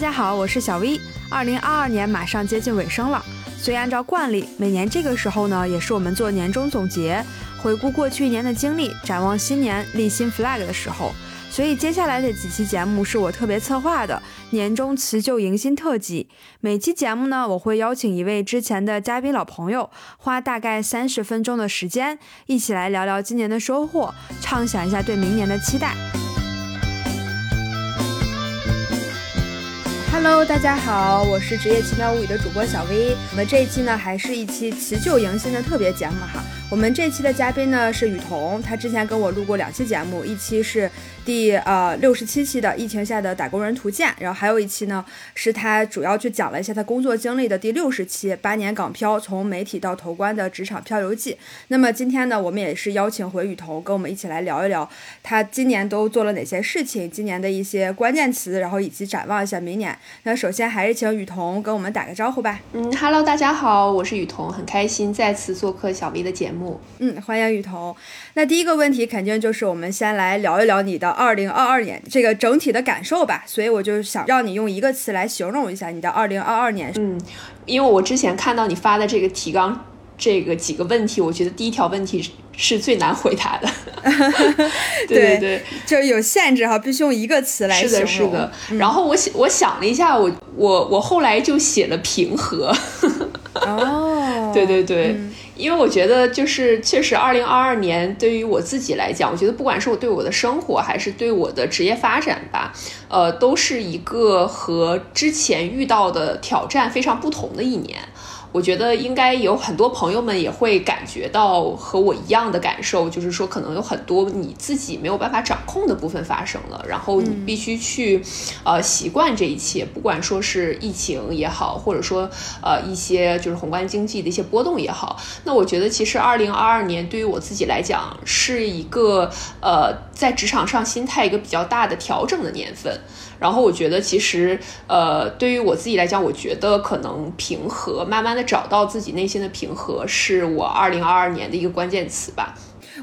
大家好，我是小 V。二零二二年马上接近尾声了，所以按照惯例，每年这个时候呢，也是我们做年终总结、回顾过去一年的经历、展望新年、立新 flag 的时候。所以接下来的几期节目是我特别策划的年终辞旧迎新特辑。每期节目呢，我会邀请一位之前的嘉宾老朋友，花大概三十分钟的时间，一起来聊聊今年的收获，畅想一下对明年的期待。Hello，大家好，我是职业奇妙物语的主播小 V。我们这一期呢，还是一期辞旧迎新的特别节目哈。我们这期的嘉宾呢是雨桐，他之前跟我录过两期节目，一期是第呃六十七期的疫情下的打工人图鉴，然后还有一期呢是他主要去讲了一下他工作经历的第六十期八年港漂从媒体到投关的职场漂流记。那么今天呢，我们也是邀请回雨桐跟我们一起来聊一聊他今年都做了哪些事情，今年的一些关键词，然后以及展望一下明年。那首先还是请雨桐跟我们打个招呼吧。嗯，Hello，大家好，我是雨桐，很开心再次做客小 V 的节目。嗯，欢迎雨桐。那第一个问题肯定就是我们先来聊一聊你的二零二二年这个整体的感受吧。所以我就想让你用一个词来形容一下你的二零二二年。嗯，因为我之前看到你发的这个提纲，这个几个问题，我觉得第一条问题是最难回答的。对对对，就是有限制哈，必须用一个词来形容。是的，是的。然后我想，我想了一下，我我我后来就写了平和。哦，对对对。因为我觉得，就是确实，二零二二年对于我自己来讲，我觉得不管是我对我的生活，还是对我的职业发展吧，呃，都是一个和之前遇到的挑战非常不同的一年。我觉得应该有很多朋友们也会感觉到和我一样的感受，就是说可能有很多你自己没有办法掌控的部分发生了，然后你必须去，呃，习惯这一切，不管说是疫情也好，或者说呃一些就是宏观经济的一些波动也好。那我觉得其实二零二二年对于我自己来讲是一个呃在职场上心态一个比较大的调整的年份。然后我觉得，其实，呃，对于我自己来讲，我觉得可能平和，慢慢的找到自己内心的平和，是我二零二二年的一个关键词吧。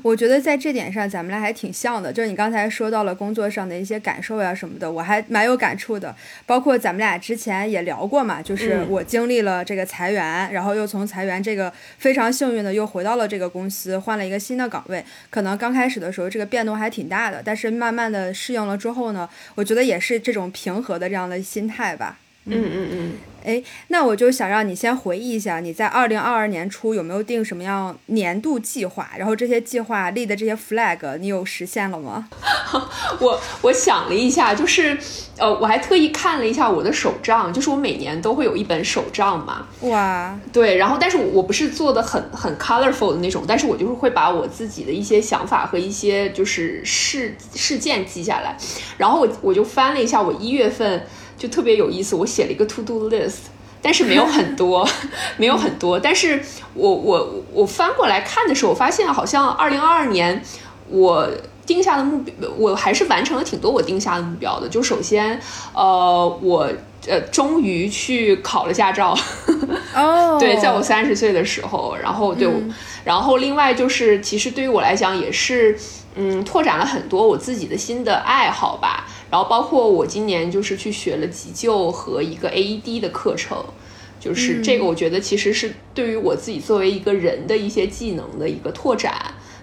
我觉得在这点上，咱们俩还挺像的。就是你刚才说到了工作上的一些感受呀什么的，我还蛮有感触的。包括咱们俩之前也聊过嘛，就是我经历了这个裁员，然后又从裁员这个非常幸运的又回到了这个公司，换了一个新的岗位。可能刚开始的时候这个变动还挺大的，但是慢慢的适应了之后呢，我觉得也是这种平和的这样的心态吧。嗯嗯嗯。哎，那我就想让你先回忆一下，你在二零二二年初有没有定什么样年度计划？然后这些计划立的这些 flag，你有实现了吗？我我想了一下，就是呃，我还特意看了一下我的手账，就是我每年都会有一本手账嘛。哇，对，然后但是我不是做的很很 colorful 的那种，但是我就是会把我自己的一些想法和一些就是事事件记下来，然后我我就翻了一下我一月份。就特别有意思，我写了一个 to do list，但是没有很多，没有很多。但是我我我翻过来看的时候，我发现好像二零二二年我定下的目标，我还是完成了挺多我定下的目标的。就首先，呃，我呃终于去考了驾照，哦，对，在我三十岁的时候，然后对，然后另外就是其实对于我来讲也是，嗯，拓展了很多我自己的新的爱好吧。然后包括我今年就是去学了急救和一个 AED 的课程，就是这个我觉得其实是对于我自己作为一个人的一些技能的一个拓展，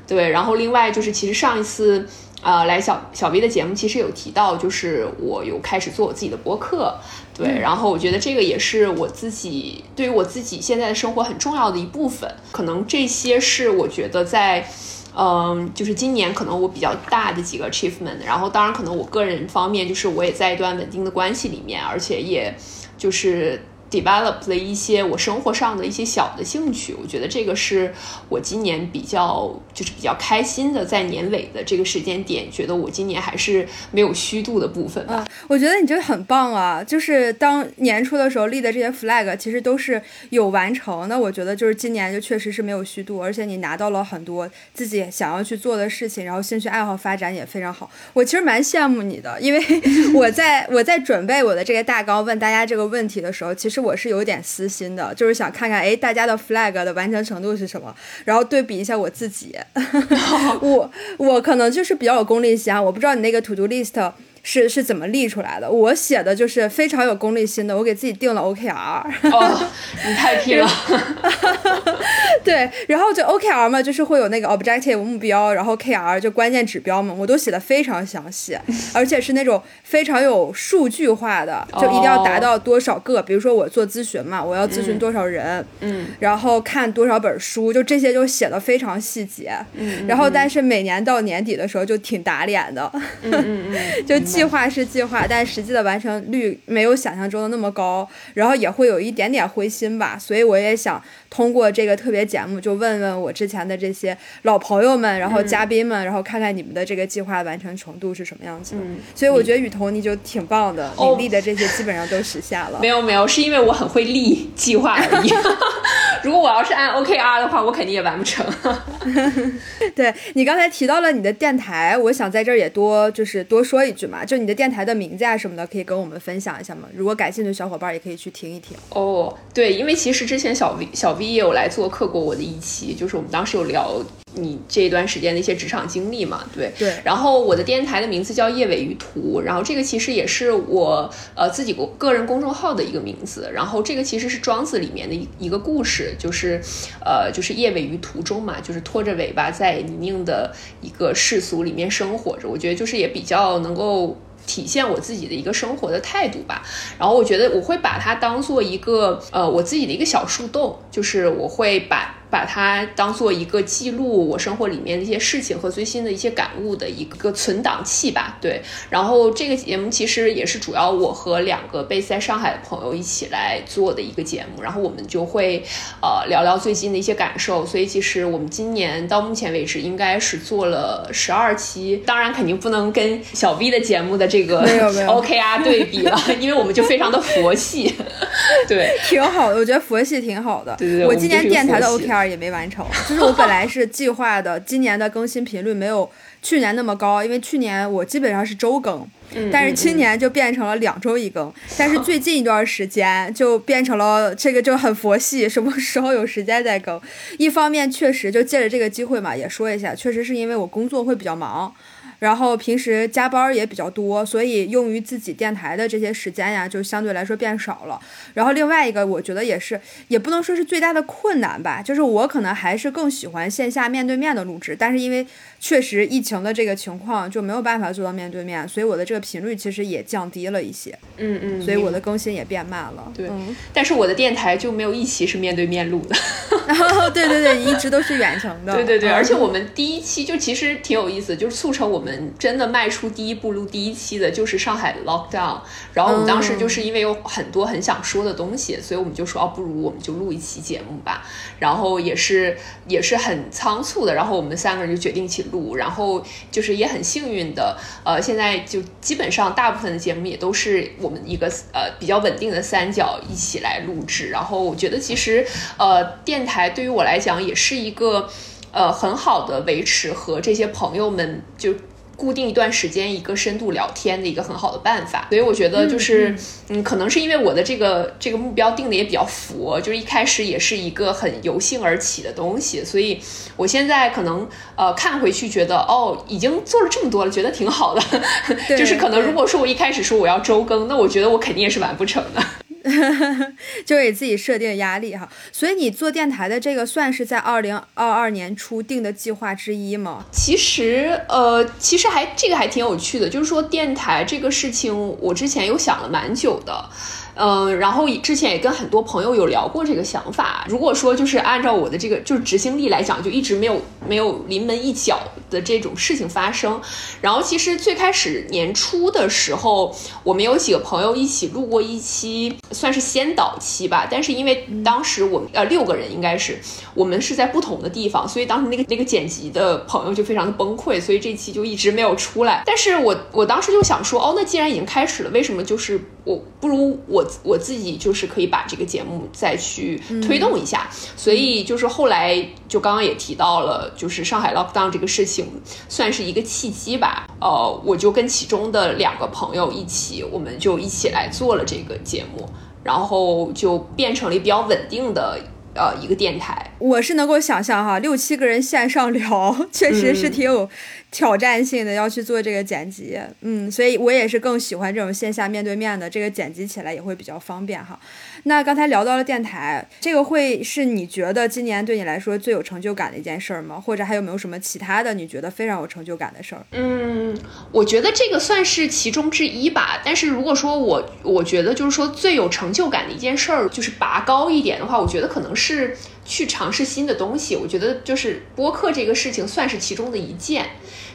对。然后另外就是其实上一次呃来小小 V 的节目其实有提到，就是我有开始做我自己的播客，对。然后我觉得这个也是我自己对于我自己现在的生活很重要的一部分，可能这些是我觉得在。嗯，就是今年可能我比较大的几个 achievement，然后当然可能我个人方面就是我也在一段稳定的关系里面，而且也就是。Develop 了一些我生活上的一些小的兴趣，我觉得这个是我今年比较就是比较开心的，在年尾的这个时间点，觉得我今年还是没有虚度的部分吧。我觉得你这个很棒啊，就是当年初的时候立的这些 flag，其实都是有完成。那我觉得就是今年就确实是没有虚度，而且你拿到了很多自己想要去做的事情，然后兴趣爱好发展也非常好。我其实蛮羡慕你的，因为 我在我在准备我的这个大纲问大家这个问题的时候，其实。我是有点私心的，就是想看看，哎，大家的 flag 的完成程度是什么，然后对比一下我自己。我我可能就是比较有功利心啊，我不知道你那个 to do list 是是怎么立出来的。我写的就是非常有功利心的，我给自己定了 OKR。哦，你太拼了。对，然后就 OKR 嘛，就是会有那个 objective 目标，然后 KR 就关键指标嘛，我都写的非常详细，而且是那种非常有数据化的，就一定要达到多少个。比如说我做咨询嘛，我要咨询多少人，嗯，然后看多少本书，就这些就写的非常细节。嗯，然后但是每年到年底的时候就挺打脸的，嗯嗯嗯，就计划是计划，但实际的完成率没有想象中的那么高，然后也会有一点点灰心吧。所以我也想通过这个特别节目，就问问我之前的这些老朋友们，然后嘉宾们，然后看看你们的这个计划完成程度是什么样子的。嗯，所以我觉得雨桐你就挺棒的，你立的这些基本上都实现了。没有没有，是因为我很会立计划而已。如果我要是按 OKR 的话，我肯定也完不成。对你刚才提到了你的电台，我想在这儿也多就是多说一句嘛，就你的电台的名字啊什么的，可以跟我们分享一下吗？如果感兴趣的小伙伴也可以去听一听。哦，对，因为其实之前小 V 小 V 也有来做客过我的一期，就是我们当时有聊你这一段时间的一些职场经历嘛，对对。然后我的电台的名字叫叶尾鱼图，然后这个其实也是我呃自己个个人公众号的一个名字，然后这个其实是庄子里面的一一个故事，就是呃就是叶尾于途中嘛，就是拖着尾巴在泥泞的一个世俗里面生活着，我觉得就是也比较能够。体现我自己的一个生活的态度吧，然后我觉得我会把它当做一个呃我自己的一个小树洞，就是我会把。把它当做一个记录我生活里面的一些事情和最新的一些感悟的一个存档器吧。对，然后这个节目其实也是主要我和两个 base 在上海的朋友一起来做的一个节目，然后我们就会呃聊聊最近的一些感受。所以其实我们今年到目前为止应该是做了十二期，当然肯定不能跟小 V 的节目的这个 OKR 对比了，因为我们就非常的佛系。对，挺好的，我觉得佛系挺好的。对对对，我今年电台的 OKR。也没完成，就是我本来是计划的，今年的更新频率没有去年那么高，因为去年我基本上是周更，但是今年就变成了两周一更，但是最近一段时间就变成了这个就很佛系，什么时候有时间再更。一方面确实就借着这个机会嘛，也说一下，确实是因为我工作会比较忙。然后平时加班也比较多，所以用于自己电台的这些时间呀，就相对来说变少了。然后另外一个，我觉得也是，也不能说是最大的困难吧，就是我可能还是更喜欢线下面对面的录制，但是因为确实疫情的这个情况就没有办法做到面对面，所以我的这个频率其实也降低了一些。嗯嗯。所以我的更新也变慢了。对。但是我的电台就没有一期是面对面录的。对对对，一直都是远程的。对对对，而且我们第一期就其实挺有意思，就是促成我们。我们真的迈出第一步录第一期的就是上海 lockdown，然后我们当时就是因为有很多很想说的东西，所以我们就说哦，不如我们就录一期节目吧。然后也是也是很仓促的，然后我们三个人就决定一起录，然后就是也很幸运的，呃，现在就基本上大部分的节目也都是我们一个呃比较稳定的三角一起来录制。然后我觉得其实呃电台对于我来讲也是一个呃很好的维持和这些朋友们就。固定一段时间一个深度聊天的一个很好的办法，所以我觉得就是，嗯，可能是因为我的这个这个目标定的也比较佛，就是一开始也是一个很由性而起的东西，所以我现在可能呃看回去觉得哦，已经做了这么多了，觉得挺好的，就是可能如果说我一开始说我要周更，那我觉得我肯定也是完不成的。就给自己设定压力哈，所以你做电台的这个算是在二零二二年初定的计划之一吗？其实，呃，其实还这个还挺有趣的，就是说电台这个事情，我之前有想了蛮久的。嗯，然后之前也跟很多朋友有聊过这个想法。如果说就是按照我的这个就是执行力来讲，就一直没有没有临门一脚的这种事情发生。然后其实最开始年初的时候，我们有几个朋友一起录过一期，算是先导期吧。但是因为当时我们呃六个人应该是我们是在不同的地方，所以当时那个那个剪辑的朋友就非常的崩溃，所以这期就一直没有出来。但是我我当时就想说，哦，那既然已经开始了，为什么就是我不如我。我自己就是可以把这个节目再去推动一下，所以就是后来就刚刚也提到了，就是上海 lockdown 这个事情算是一个契机吧。呃，我就跟其中的两个朋友一起，我们就一起来做了这个节目，然后就变成了比较稳定的呃一个电台。我是能够想象哈，六七个人线上聊，确实是挺有挑战性的，要去做这个剪辑。嗯，所以我也是更喜欢这种线下面对面的，这个剪辑起来也会比较方便哈。那刚才聊到了电台，这个会是你觉得今年对你来说最有成就感的一件事儿吗？或者还有没有什么其他的你觉得非常有成就感的事儿？嗯，我觉得这个算是其中之一吧。但是如果说我我觉得就是说最有成就感的一件事儿，就是拔高一点的话，我觉得可能是去尝试新的东西。我觉得就是播客这个事情算是其中的一件。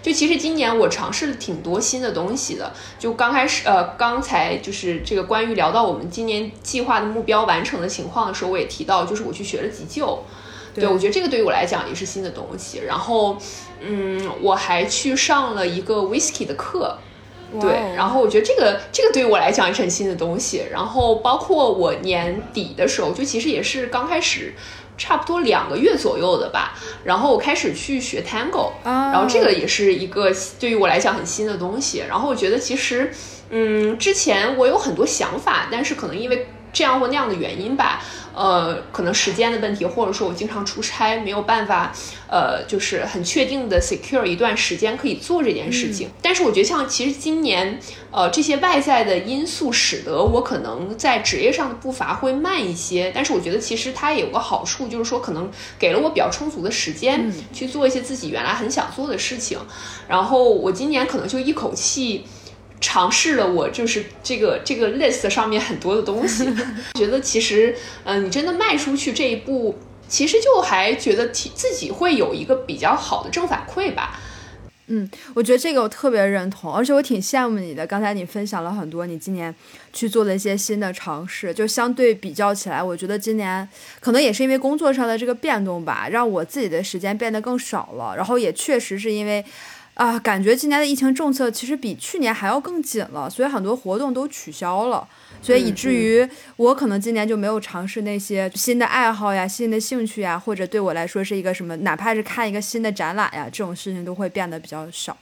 就其实今年我尝试了挺多新的东西的。就刚开始，呃，刚才就是这个关于聊到我们今年计划的目标完成的情况的时候，我也提到，就是我去学了急救。对，我觉得这个对于我来讲也是新的东西。然后，嗯，我还去上了一个 whisky 的课。对，然后我觉得这个这个对于我来讲也是很新的东西。然后包括我年底的时候，就其实也是刚开始。差不多两个月左右的吧，然后我开始去学 Tango，然后这个也是一个对于我来讲很新的东西。然后我觉得其实，嗯，之前我有很多想法，但是可能因为这样或那样的原因吧。呃，可能时间的问题，或者说我经常出差，没有办法，呃，就是很确定的 secure 一段时间可以做这件事情。但是我觉得，像其实今年，呃，这些外在的因素使得我可能在职业上的步伐会慢一些。但是我觉得，其实它也有个好处，就是说可能给了我比较充足的时间去做一些自己原来很想做的事情。然后我今年可能就一口气。尝试了我就是这个这个 list 上面很多的东西，觉得其实，嗯，你真的迈出去这一步，其实就还觉得挺自己会有一个比较好的正反馈吧。嗯，我觉得这个我特别认同，而且我挺羡慕你的。刚才你分享了很多你今年去做的一些新的尝试，就相对比较起来，我觉得今年可能也是因为工作上的这个变动吧，让我自己的时间变得更少了，然后也确实是因为。啊，感觉今年的疫情政策其实比去年还要更紧了，所以很多活动都取消了，所以以至于我可能今年就没有尝试那些新的爱好呀、新的兴趣呀，或者对我来说是一个什么，哪怕是看一个新的展览呀，这种事情都会变得比较少。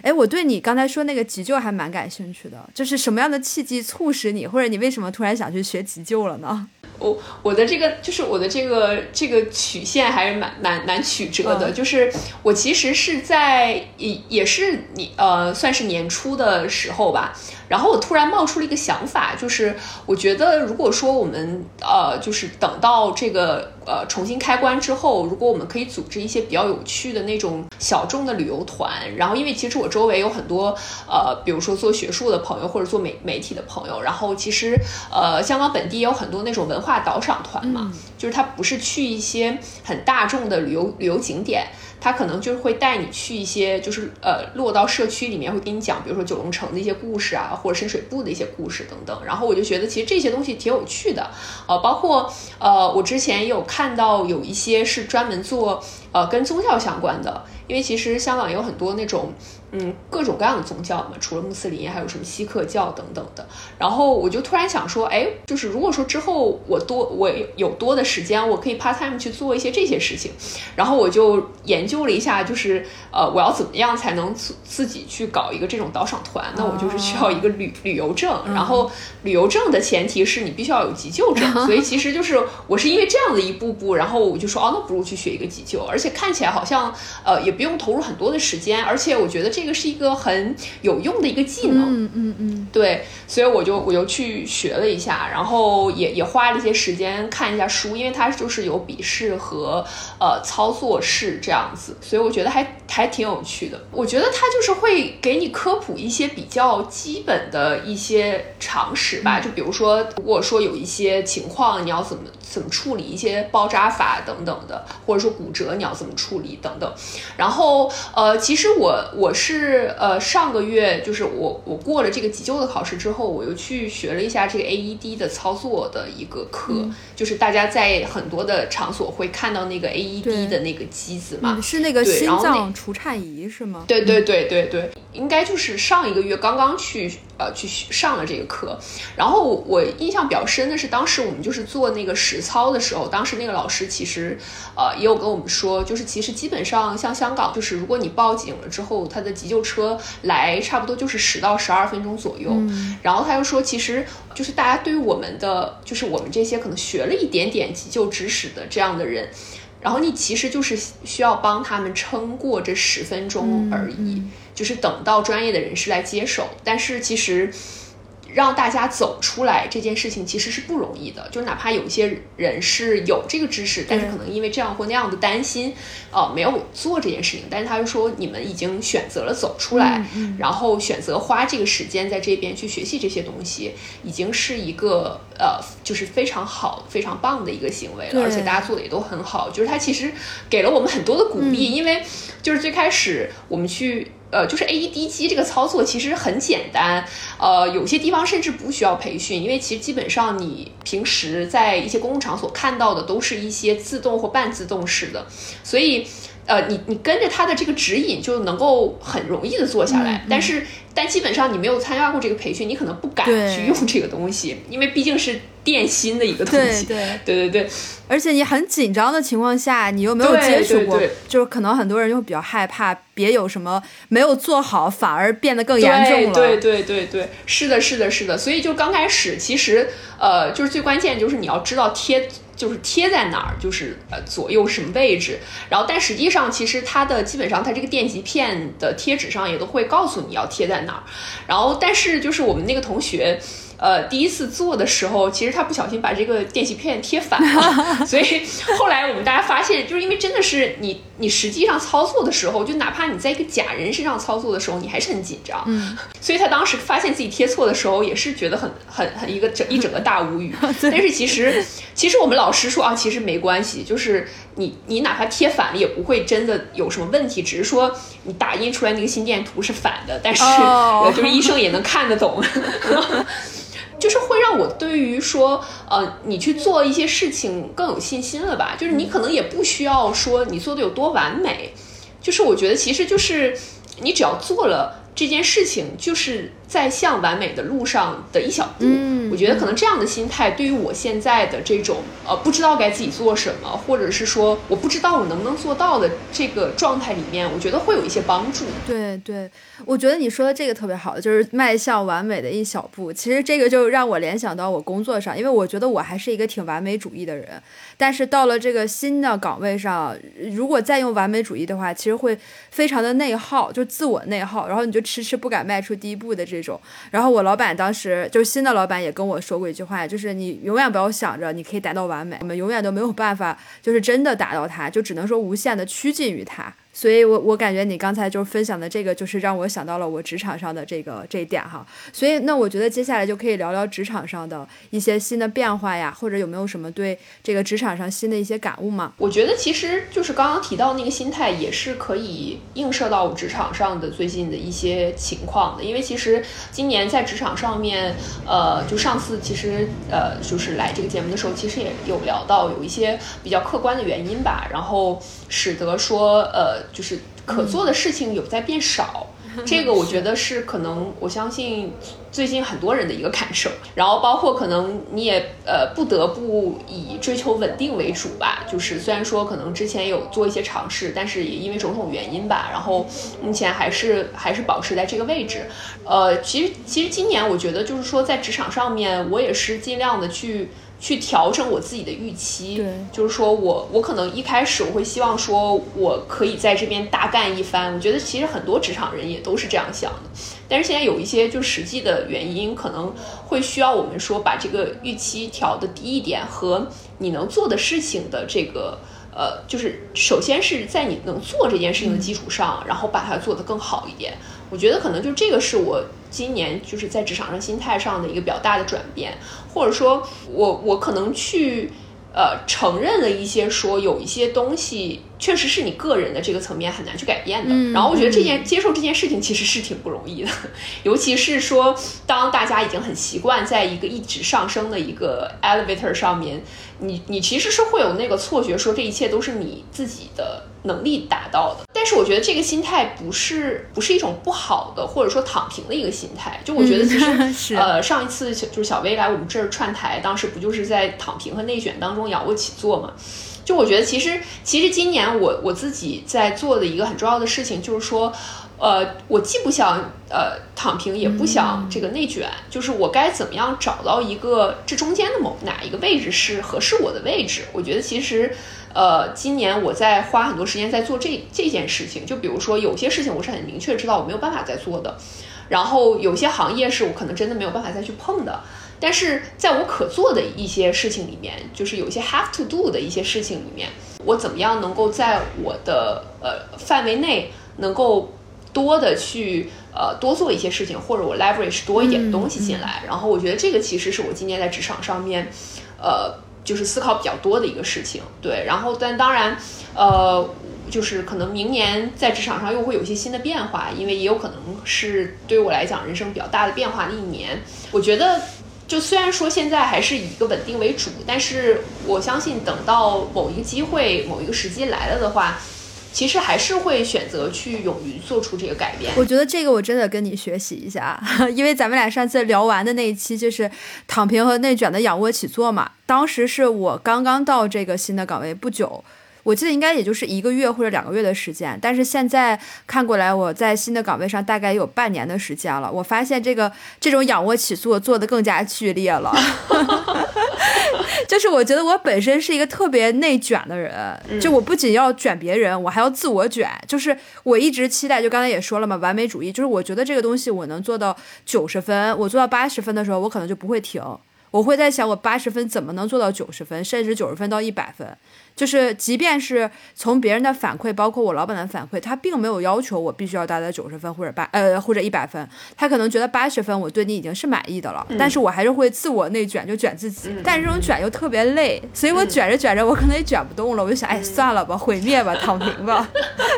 哎，我对你刚才说那个急救还蛮感兴趣的，就是什么样的契机促使你，或者你为什么突然想去学急救了呢？我我的这个就是我的这个这个曲线还是蛮蛮蛮曲折的，就是我其实是在也也是你呃算是年初的时候吧。然后我突然冒出了一个想法，就是我觉得如果说我们呃，就是等到这个呃重新开关之后，如果我们可以组织一些比较有趣的那种小众的旅游团，然后因为其实我周围有很多呃，比如说做学术的朋友或者做媒媒体的朋友，然后其实呃香港本地也有很多那种文化导赏团嘛，就是它不是去一些很大众的旅游旅游景点。他可能就是会带你去一些，就是呃，落到社区里面会给你讲，比如说九龙城的一些故事啊，或者深水埗的一些故事等等。然后我就觉得其实这些东西挺有趣的，呃，包括呃，我之前也有看到有一些是专门做呃跟宗教相关的，因为其实香港有很多那种。嗯，各种各样的宗教嘛，除了穆斯林，还有什么锡克教等等的。然后我就突然想说，哎，就是如果说之后我多我有多的时间，我可以 part time 去做一些这些事情。然后我就研究了一下，就是呃，我要怎么样才能自自己去搞一个这种导赏团？那我就是需要一个旅旅游证。然后旅游证的前提是你必须要有急救证。所以其实就是我是因为这样的一步步，然后我就说，哦，那不如去学一个急救，而且看起来好像呃也不用投入很多的时间，而且我觉得这。这个是一个很有用的一个技能，嗯嗯嗯，对，所以我就我就去学了一下，然后也也花了一些时间看一下书，因为它就是有笔试和呃操作试这样子，所以我觉得还还挺有趣的。我觉得它就是会给你科普一些比较基本的一些常识吧，就比如说如果说有一些情况你要怎么怎么处理一些包扎法等等的，或者说骨折你要怎么处理等等，然后呃，其实我我是。呃，上个月就是我我过了这个急救的考试之后，我又去学了一下这个 AED 的操作的一个课，就是大家在很多的场所会看到那个 AED 的那个机子嘛，是那个心脏除颤仪是吗？对对对对对，应该就是上一个月刚刚去。呃，去上了这个课，然后我印象比较深的是，当时我们就是做那个实操的时候，当时那个老师其实，呃，也有跟我们说，就是其实基本上像香港，就是如果你报警了之后，他的急救车来，差不多就是十到十二分钟左右。然后他又说，其实就是大家对于我们的，就是我们这些可能学了一点点急救知识的这样的人。然后你其实就是需要帮他们撑过这十分钟而已，就是等到专业的人士来接手。但是其实。让大家走出来这件事情其实是不容易的，就哪怕有一些人是有这个知识，但是可能因为这样或那样的担心，呃，没有做这件事情。但是他就说，你们已经选择了走出来，然后选择花这个时间在这边去学习这些东西，已经是一个呃，就是非常好、非常棒的一个行为了。而且大家做的也都很好，就是他其实给了我们很多的鼓励，因为就是最开始我们去。呃，就是 AED 机这个操作其实很简单，呃，有些地方甚至不需要培训，因为其实基本上你平时在一些公共场所看到的都是一些自动或半自动式的，所以。呃，你你跟着他的这个指引就能够很容易的做下来，但是但基本上你没有参加过这个培训，你可能不敢去用这个东西，因为毕竟是电芯的一个东西。对对对对对，而且你很紧张的情况下，你又没有接触过，就是可能很多人又比较害怕，别有什么没有做好，反而变得更严重了。对对对对，是的，是的，是的。所以就刚开始，其实呃，就是最关键就是你要知道贴。就是贴在哪儿，就是呃左右什么位置，然后但实际上其实它的基本上它这个电极片的贴纸上也都会告诉你要贴在哪儿，然后但是就是我们那个同学。呃，第一次做的时候，其实他不小心把这个电极片贴反了，所以后来我们大家发现，就是因为真的是你，你实际上操作的时候，就哪怕你在一个假人身上操作的时候，你还是很紧张。嗯，所以他当时发现自己贴错的时候，也是觉得很很很一个整一整个大无语。但是其实其实我们老师说啊，其实没关系，就是你你哪怕贴反了，也不会真的有什么问题，只是说你打印出来那个心电图是反的，但是 就是医生也能看得懂。就是会让我对于说，呃，你去做一些事情更有信心了吧？就是你可能也不需要说你做的有多完美，就是我觉得其实就是你只要做了这件事情，就是在向完美的路上的一小步。我觉得可能这样的心态对于我现在的这种呃不知道该自己做什么，或者是说我不知道我能不能做到的这个状态里面，我觉得会有一些帮助。对对，我觉得你说的这个特别好，就是迈向完美的一小步。其实这个就让我联想到我工作上，因为我觉得我还是一个挺完美主义的人，但是到了这个新的岗位上，如果再用完美主义的话，其实会非常的内耗，就自我内耗，然后你就迟迟不敢迈出第一步的这种。然后我老板当时就是新的老板也。跟我说过一句话，就是你永远不要想着你可以达到完美，我们永远都没有办法，就是真的达到它，就只能说无限的趋近于它。所以，我我感觉你刚才就分享的这个，就是让我想到了我职场上的这个这一点哈。所以，那我觉得接下来就可以聊聊职场上的一些新的变化呀，或者有没有什么对这个职场上新的一些感悟吗？我觉得其实就是刚刚提到那个心态，也是可以映射到我职场上的最近的一些情况的。因为其实今年在职场上面，呃，就上次其实呃，就是来这个节目的时候，其实也有聊到有一些比较客观的原因吧，然后使得说呃。就是可做的事情有在变少，这个我觉得是可能，我相信最近很多人的一个感受。然后包括可能你也呃不得不以追求稳定为主吧。就是虽然说可能之前有做一些尝试，但是也因为种种原因吧，然后目前还是还是保持在这个位置。呃，其实其实今年我觉得就是说在职场上面，我也是尽量的去。去调整我自己的预期，就是说我我可能一开始我会希望说我可以在这边大干一番，我觉得其实很多职场人也都是这样想的，但是现在有一些就实际的原因，可能会需要我们说把这个预期调的低一点，和你能做的事情的这个呃，就是首先是在你能做这件事情的基础上，然后把它做得更好一点。我觉得可能就这个是我。今年就是在职场上心态上的一个比较大的转变，或者说，我我可能去呃承认了一些说有一些东西确实是你个人的这个层面很难去改变的。然后我觉得这件接受这件事情其实是挺不容易的，尤其是说当大家已经很习惯在一个一直上升的一个 elevator 上面，你你其实是会有那个错觉说这一切都是你自己的。能力达到的，但是我觉得这个心态不是不是一种不好的，或者说躺平的一个心态。就我觉得其实 呃，上一次就是小薇来我们这儿串台，当时不就是在躺平和内卷当中仰卧起坐嘛？就我觉得其实其实今年我我自己在做的一个很重要的事情就是说，呃，我既不想呃躺平，也不想这个内卷，就是我该怎么样找到一个这中间的某哪一个位置是合适我的位置？我觉得其实。呃，今年我在花很多时间在做这这件事情。就比如说，有些事情我是很明确知道我没有办法再做的，然后有些行业是我可能真的没有办法再去碰的。但是在我可做的一些事情里面，就是有一些 have to do 的一些事情里面，我怎么样能够在我的呃范围内能够多的去呃多做一些事情，或者我 leverage 多一点东西进来。然后我觉得这个其实是我今年在职场上面，呃，就是思考比较多的一个事情。对，然后但当然，呃，就是可能明年在职场上又会有一些新的变化，因为也有可能是对于我来讲人生比较大的变化的一年。我觉得。就虽然说现在还是以一个稳定为主，但是我相信等到某一个机会、某一个时机来了的话，其实还是会选择去勇于做出这个改变。我觉得这个我真的跟你学习一下，因为咱们俩上次聊完的那一期就是躺平和内卷的仰卧起坐嘛，当时是我刚刚到这个新的岗位不久。我记得应该也就是一个月或者两个月的时间，但是现在看过来，我在新的岗位上大概有半年的时间了。我发现这个这种仰卧起坐做的更加剧烈了，就是我觉得我本身是一个特别内卷的人，就我不仅要卷别人，我还要自我卷。就是我一直期待，就刚才也说了嘛，完美主义，就是我觉得这个东西我能做到九十分，我做到八十分的时候，我可能就不会停。我会在想，我八十分怎么能做到九十分，甚至九十分到一百分。就是，即便是从别人的反馈，包括我老板的反馈，他并没有要求我必须要达到九十分或者八呃或者一百分，他可能觉得八十分我对你已经是满意的了，但是我还是会自我内卷，就卷自己。但是这种卷又特别累，所以我卷着卷着，我可能也卷不动了，我就想，哎，算了吧，毁灭吧，躺平吧，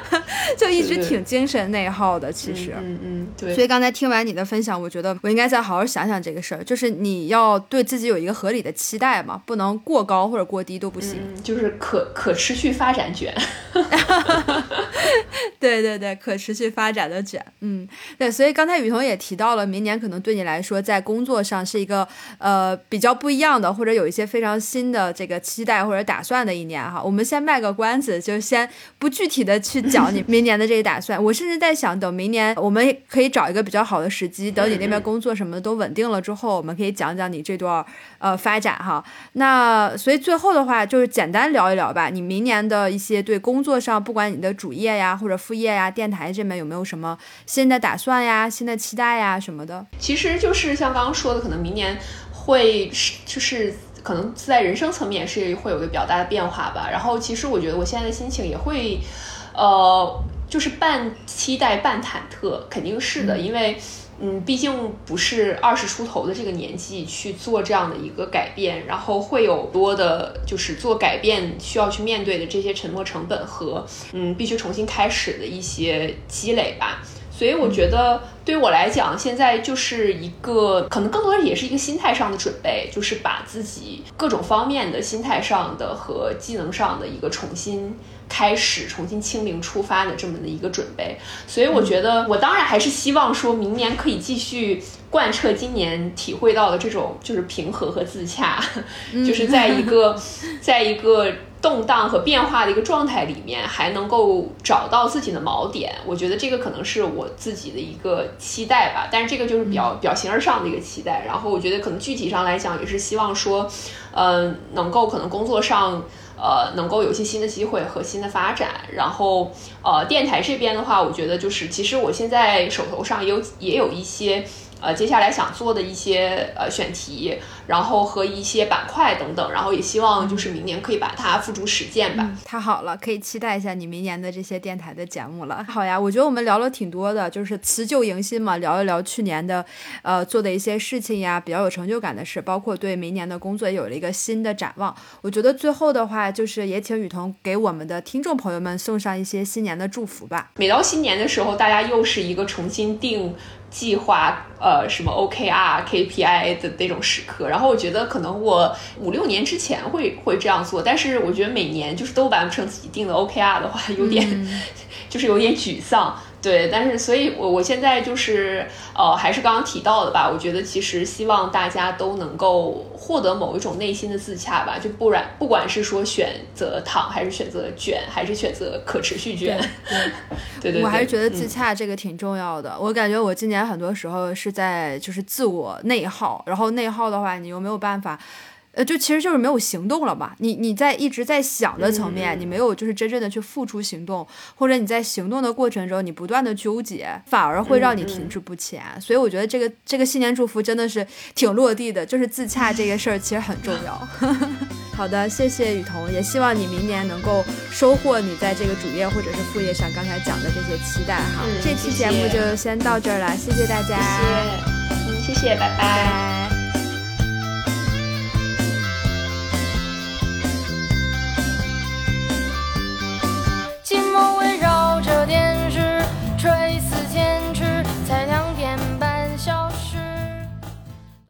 就一直挺精神内耗的。其实，嗯嗯，对。所以刚才听完你的分享，我觉得我应该再好好想想这个事儿，就是你要对自己有一个合理的期待嘛，不能过高或者过低都不行，就是可。可可持续发展卷，对对对，可持续发展的卷，嗯，对，所以刚才雨桐也提到了，明年可能对你来说在工作上是一个呃比较不一样的，或者有一些非常新的这个期待或者打算的一年哈。我们先卖个关子，就先不具体的去讲你 明年的这个打算。我甚至在想，等明年我们可以找一个比较好的时机，等你那边工作什么的都稳定了之后，我们可以讲讲你这段呃发展哈。那所以最后的话就是简单聊一聊。吧，你明年的一些对工作上，不管你的主业呀或者副业呀，电台这边有没有什么新的打算呀、新的期待呀什么的？其实就是像刚刚说的，可能明年会是就是可能在人生层面是会有个比较大的变化吧。然后其实我觉得我现在的心情也会，呃，就是半期待半忐忑，肯定是的，因为。嗯，毕竟不是二十出头的这个年纪去做这样的一个改变，然后会有多的，就是做改变需要去面对的这些沉没成本和嗯，必须重新开始的一些积累吧。所以我觉得对于我来讲，现在就是一个可能更多的也是一个心态上的准备，就是把自己各种方面的心态上的和技能上的一个重新。开始重新清零出发的这么的一个准备，所以我觉得我当然还是希望说明年可以继续贯彻今年体会到的这种就是平和和自洽，就是在一个在一个动荡和变化的一个状态里面，还能够找到自己的锚点。我觉得这个可能是我自己的一个期待吧，但是这个就是比较表形而上的一个期待。然后我觉得可能具体上来讲，也是希望说，嗯，能够可能工作上。呃，能够有一些新的机会和新的发展，然后呃，电台这边的话，我觉得就是其实我现在手头上也有也有一些。呃，接下来想做的一些呃选题，然后和一些板块等等，然后也希望就是明年可以把它付诸实践吧。太好了，可以期待一下你明年的这些电台的节目了。好呀，我觉得我们聊了挺多的，就是辞旧迎新嘛，聊一聊去年的呃做的一些事情呀，比较有成就感的事，包括对明年的工作也有了一个新的展望。我觉得最后的话，就是也请雨桐给我们的听众朋友们送上一些新年的祝福吧。每到新年的时候，大家又是一个重新定。计划呃什么 OKR KPI 的那种时刻，然后我觉得可能我五六年之前会会这样做，但是我觉得每年就是都完不成自己定的 OKR 的话，有点 就是有点沮丧。对，但是所以，我我现在就是，呃，还是刚刚提到的吧。我觉得其实希望大家都能够获得某一种内心的自洽吧。就不然，不管是说选择躺，还是选择卷，还是选择可持续卷，对 对，我还是觉得自洽这个挺重要的。我感觉我今年很多时候是在就是自我内耗，然后内耗的话，你又没有办法。呃，就其实就是没有行动了吧？你你在一直在想的层面，你没有就是真正的去付出行动，或者你在行动的过程中，你不断的纠结，反而会让你停滞不前。所以我觉得这个这个新年祝福真的是挺落地的，就是自洽这个事儿其实很重要。好的，谢谢雨桐，也希望你明年能够收获你在这个主业或者是副业上刚才讲的这些期待哈。这期节目就先到这儿了，谢谢大家，谢谢，嗯，谢谢，拜拜。